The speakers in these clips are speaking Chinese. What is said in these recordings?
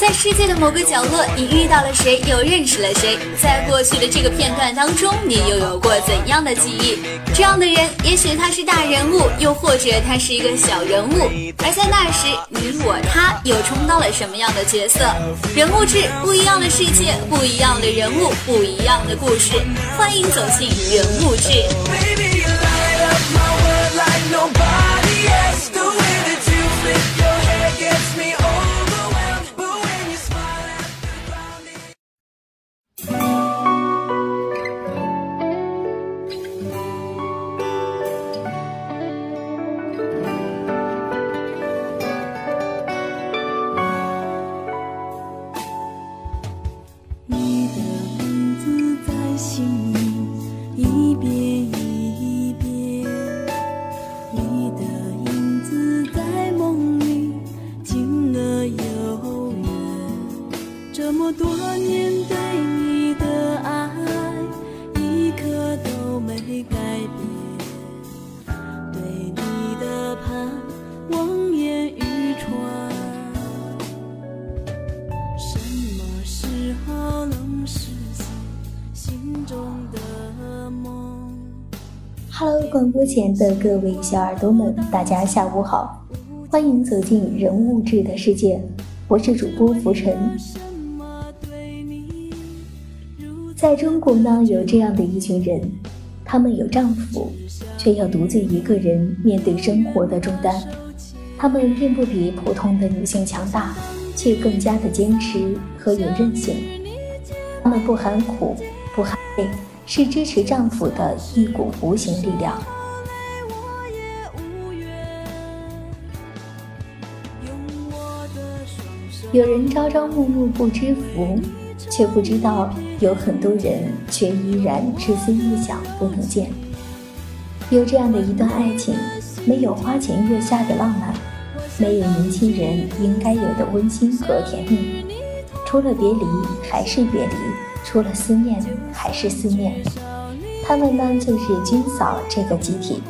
在世界的某个角落，你遇到了谁，又认识了谁？在过去的这个片段当中，你又有过怎样的记忆？这样的人，也许他是大人物，又或者他是一个小人物。而在那时，你我他又充当了什么样的角色？人物志，不一样的世界，不一样的人物，不一样的故事。欢迎走进人物志。前的各位小耳朵们，大家下午好，欢迎走进人物志的世界，我是主播浮尘。在中国呢，有这样的一群人，他们有丈夫，却要独自一个人面对生活的重担。他们并不比普通的女性强大，却更加的坚持和有韧性。他们不喊苦，不喊累。是支持丈夫的一股无形力量。有人朝朝暮暮不知福，却不知道有很多人却依然痴思一想不能见。有这样的一段爱情，没有花前月下的浪漫，没有年轻人应该有的温馨和甜蜜，除了别离还是别离。除了思念还是思念，他们呢就是军嫂这个集体，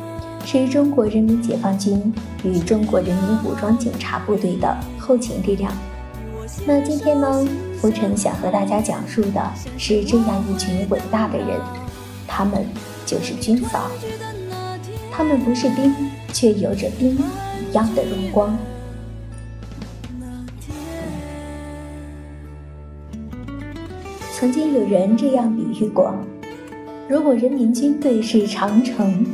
是中国人民解放军与中国人民武装警察部队的后勤力量。那今天呢，浮尘想和大家讲述的是这样一群伟大的人，他们就是军嫂。他们不是兵，却有着兵一样的荣光。曾经有人这样比喻过：如果人民军队是长城，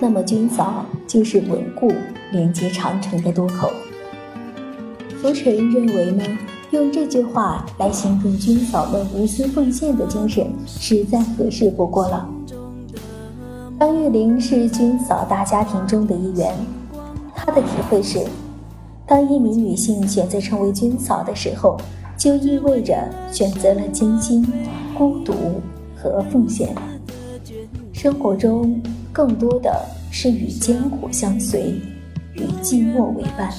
那么军嫂就是稳固连接长城的渡口。浮尘认为呢，用这句话来形容军嫂们无私奉献的精神，实在合适不过了。张玉玲是军嫂大家庭中的一员，她的体会是：当一名女性选择成为军嫂的时候。就意味着选择了艰辛、孤独和奉献。生活中更多的是与艰苦相随，与寂寞为伴。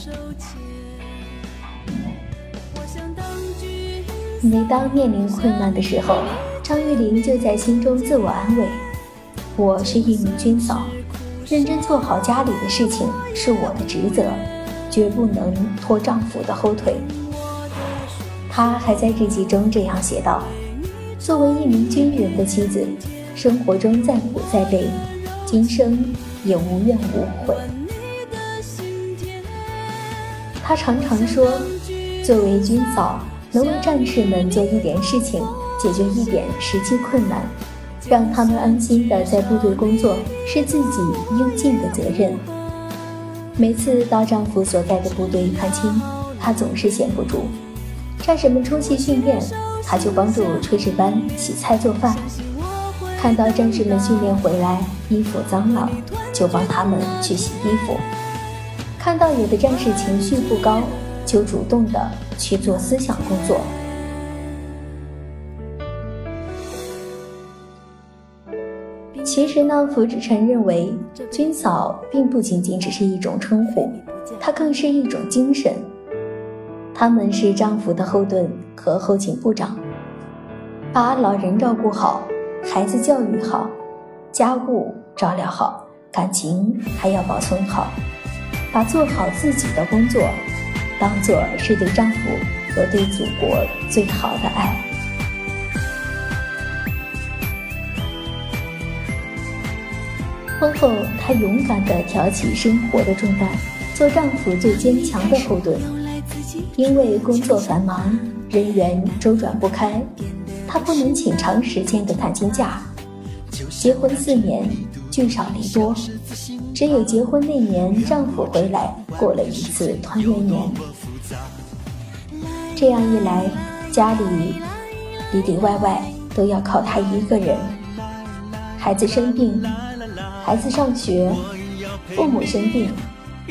每当面临困难的时候，张玉玲就在心中自我安慰：“我是一名军嫂，认真做好家里的事情是我的职责，绝不能拖丈夫的后腿。”她还在日记中这样写道：“作为一名军人的妻子，生活中再苦再累，今生也无怨无悔。”她常常说：“作为军嫂，能为战士们做一点事情，解决一点实际困难，让他们安心的在部队工作，是自己应尽的责任。”每次到丈夫所在的部队探亲，她总是闲不住。战士们出去训练，他就帮助炊事班洗菜做饭；看到战士们训练回来衣服脏了，就帮他们去洗衣服；看到有的战士情绪不高，就主动的去做思想工作。其实呢，福志成认为，军嫂并不仅仅只是一种称呼，它更是一种精神。他们是丈夫的后盾和后勤部长，把老人照顾好，孩子教育好，家务照料好，感情还要保存好，把做好自己的工作，当做是对丈夫和对祖国最好的爱。婚后，她勇敢地挑起生活的重担，做丈夫最坚强的后盾。因为工作繁忙，人员周转不开，她不能请长时间的探亲假。结婚四年，聚少离多，只有结婚那年丈夫回来过了一次团圆年。这样一来，家里里里外外都要靠她一个人。孩子生病，孩子上学，父母生病，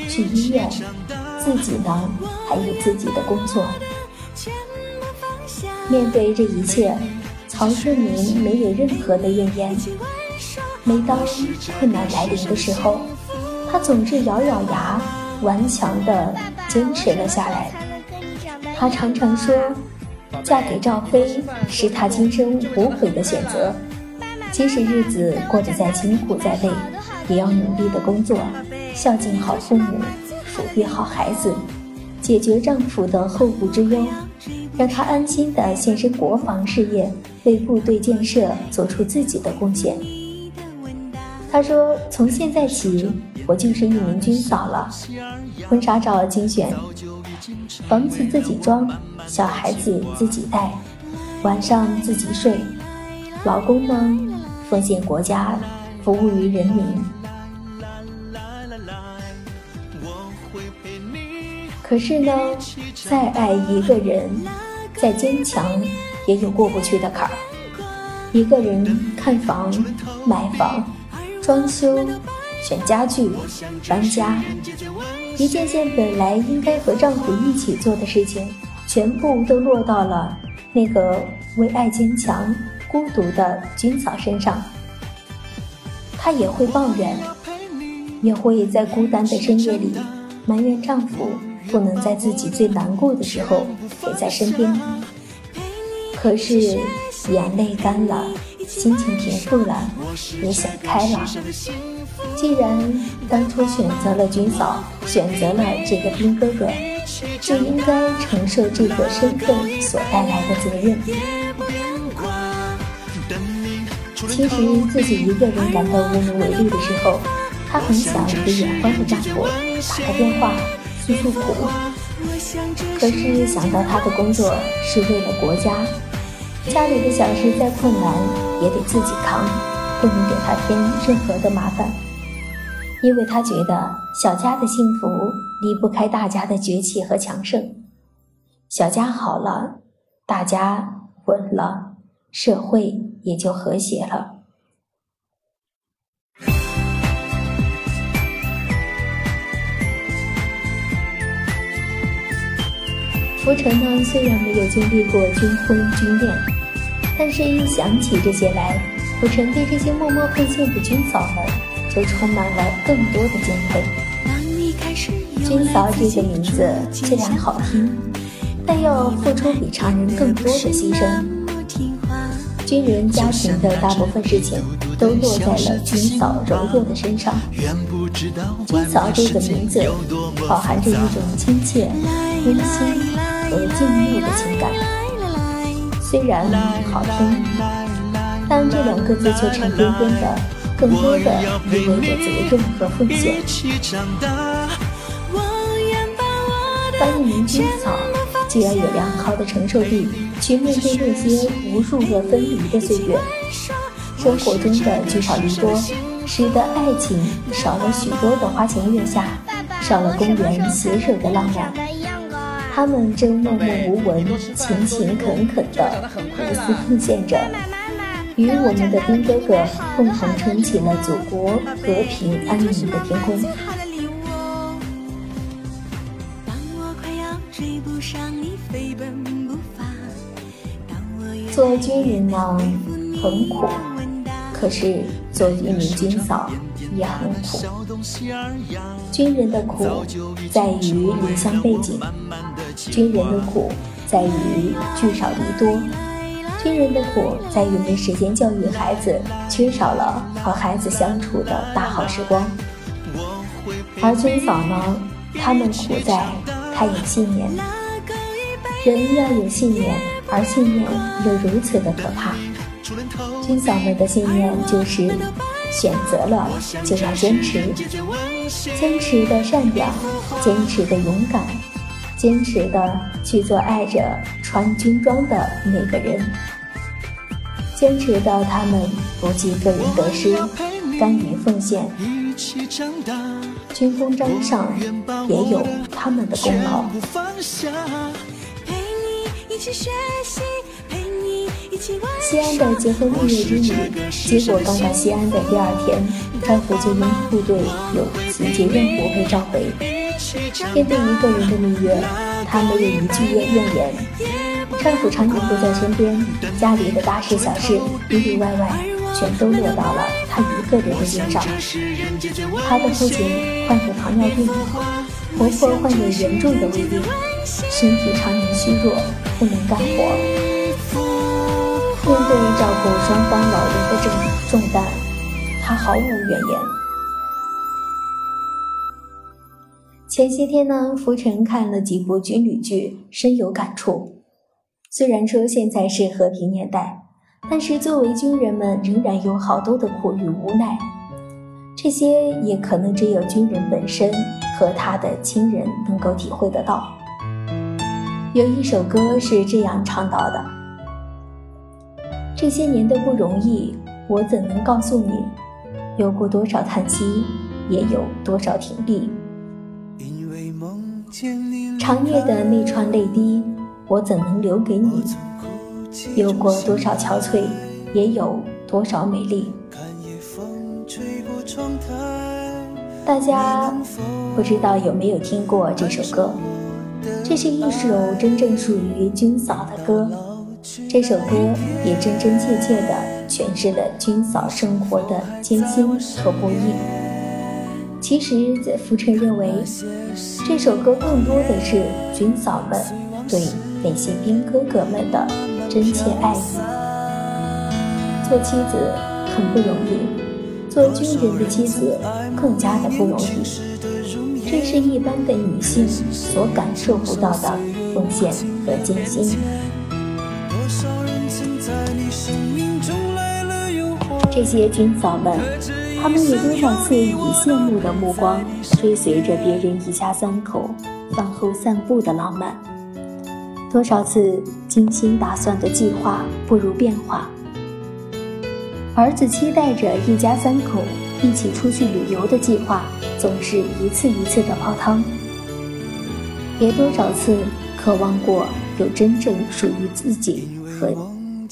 去医院，自己呢还有自己的工作。面对这一切，曹顺明没有任何的怨言。每当困难来临的时候，他总是咬咬牙，顽强地坚持了下来。他常常说：“嫁给赵飞是他今生无悔的选择。即使日子过得再辛苦再累，也要努力的工作，孝敬好父母，抚育好孩子，解决丈夫的后顾之忧，让他安心的献身国防事业，为部队建设做出自己的贡献。”他说：“从现在起，我就是一名军嫂了。婚纱照精选，房子自己装，小孩子自己带，晚上自己睡。老公呢，奉献国家，服务于人民。可是呢，再爱一个人，再坚强，也有过不去的坎儿。一个人看房，买房。”装修、选家具、搬家，一件件本来应该和丈夫一起做的事情，全部都落到了那个为爱坚强、孤独的军嫂身上。她也会抱怨，也会在孤单的深夜里埋怨丈夫不能在自己最难过的时候陪在身边。可是眼泪干了。心情平复了，也想开了。既然当初选择了军嫂，选择了这个兵哥哥，就应该承受这个身份所带来的责任。其实自己一个人感到无能为力的时候，她很想给远方的丈夫打个电话诉诉苦。可是想到他的工作是为了国家。家里的小事再困难也得自己扛，不能给他添任何的麻烦，因为他觉得小家的幸福离不开大家的崛起和强盛。小家好了，大家稳了，社会也就和谐了。浮尘呢，虽然没有经历过军婚军恋，但是一想起这些来，我曾对这些默默奉献的军嫂们就充满了更多的敬佩。军嫂这个名字虽然好听，但要付出比常人更多的牺牲。军人家庭的大部分事情都落在了军嫂柔弱的身上。军嫂这个名字饱含着一种亲切、温馨。和敬慕的情感，虽然好听，但这两个字却沉甸甸的，更多的意味着责任和奉献。当一名军嫂，就要有良好的承受力，去面对那些无数个分离的岁月。生活中的聚少离多，使得爱情少了许多的花前月下，少了公园携手的浪漫。他们正默默无闻、勤勤恳恳地无私奉献着，与我们的兵哥哥共同撑起了祖国和平安宁的天空。做军人呢，很苦。可是，做一名军嫂也很苦。军人的苦在于离乡背井，军人的苦在于聚少离多，军人的苦在于没时间教育孩子，缺少了和孩子相处的大好时光。而军嫂呢，他们苦在他有信念。人要有信念，而信念又如此的可怕。军嫂们的信念就是选择了就要坚持，坚持的善良，坚持的勇敢，坚持的去做爱着穿军装的那个人，坚持的他们不计个人得失，甘于奉献。军功章上也有他们的功劳。西安的结婚蜜月之旅，结果刚到西安的第二天，丈夫就因部队有紧急任务被召回。面对一个人的蜜月，她没有一句怨言。丈夫常年不在身边，家里的大事小事里里外外全都落到了她一个人的肩上。她的父亲患有糖尿病，婆婆患有严重的胃病，身体常年虚弱。不能干活，面对照顾双方老人的重重担，他毫无怨言。前些天呢，浮尘看了几部军旅剧，深有感触。虽然说现在是和平年代，但是作为军人们，仍然有好多的苦与无奈。这些也可能只有军人本身和他的亲人能够体会得到。有一首歌是这样唱到的：“这些年的不容易，我怎能告诉你？有过多少叹息，也有多少挺立。长夜的那串泪滴，我怎能留给你？有过多少憔悴，也有多少美丽。”大家不知道有没有听过这首歌？这是一首真正属于军嫂的歌，这首歌也真真切切地诠释了军嫂生活的艰辛和不易。其实，在浮尘认为，这首歌更多的是军嫂们对那些兵哥哥们的真切爱意。做妻子很不容易，做军人的妻子更加的不容易。这是一般的女性所感受不到的奉献和艰辛。这些军嫂们，他们有多少次以羡慕的目光追随着别人一家三口饭后散步的浪漫？多少次精心打算的计划不如变化？儿子期待着一家三口一起出去旅游的计划。总是一次一次的泡汤，也多少次渴望过有真正属于自己和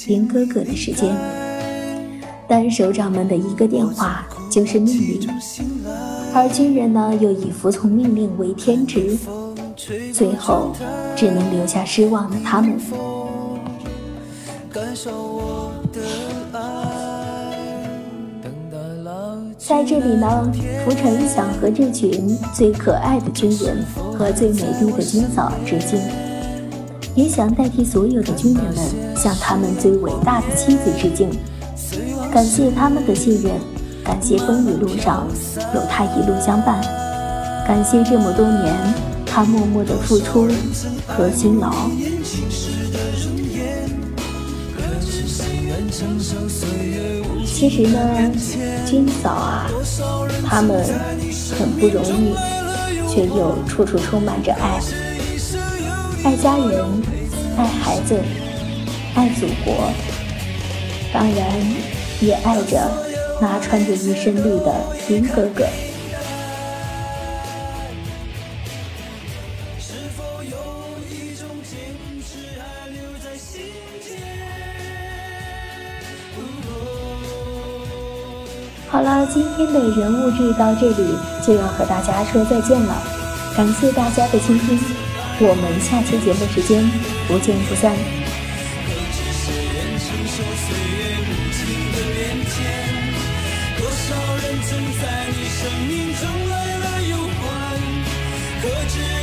林哥哥的时间，但首长们的一个电话就是命令，而军人呢又以服从命令为天职，最后只能留下失望的他们。在这里呢，浮尘想和这群最可爱的军人和最美丽的军嫂致敬，也想代替所有的军人们向他们最伟大的妻子致敬，感谢他们的信任，感谢风雨路上有他一路相伴，感谢这么多年他默默的付出和辛劳。其实呢，军嫂啊，他们很不容易，却又处处充满着爱，爱家人，爱孩子，爱祖国，当然也爱着那穿着一身绿的林哥哥。好了，今天的人物剧到这里就要和大家说再见了，感谢大家的倾听，我们下期节目时间不见不散。virgin.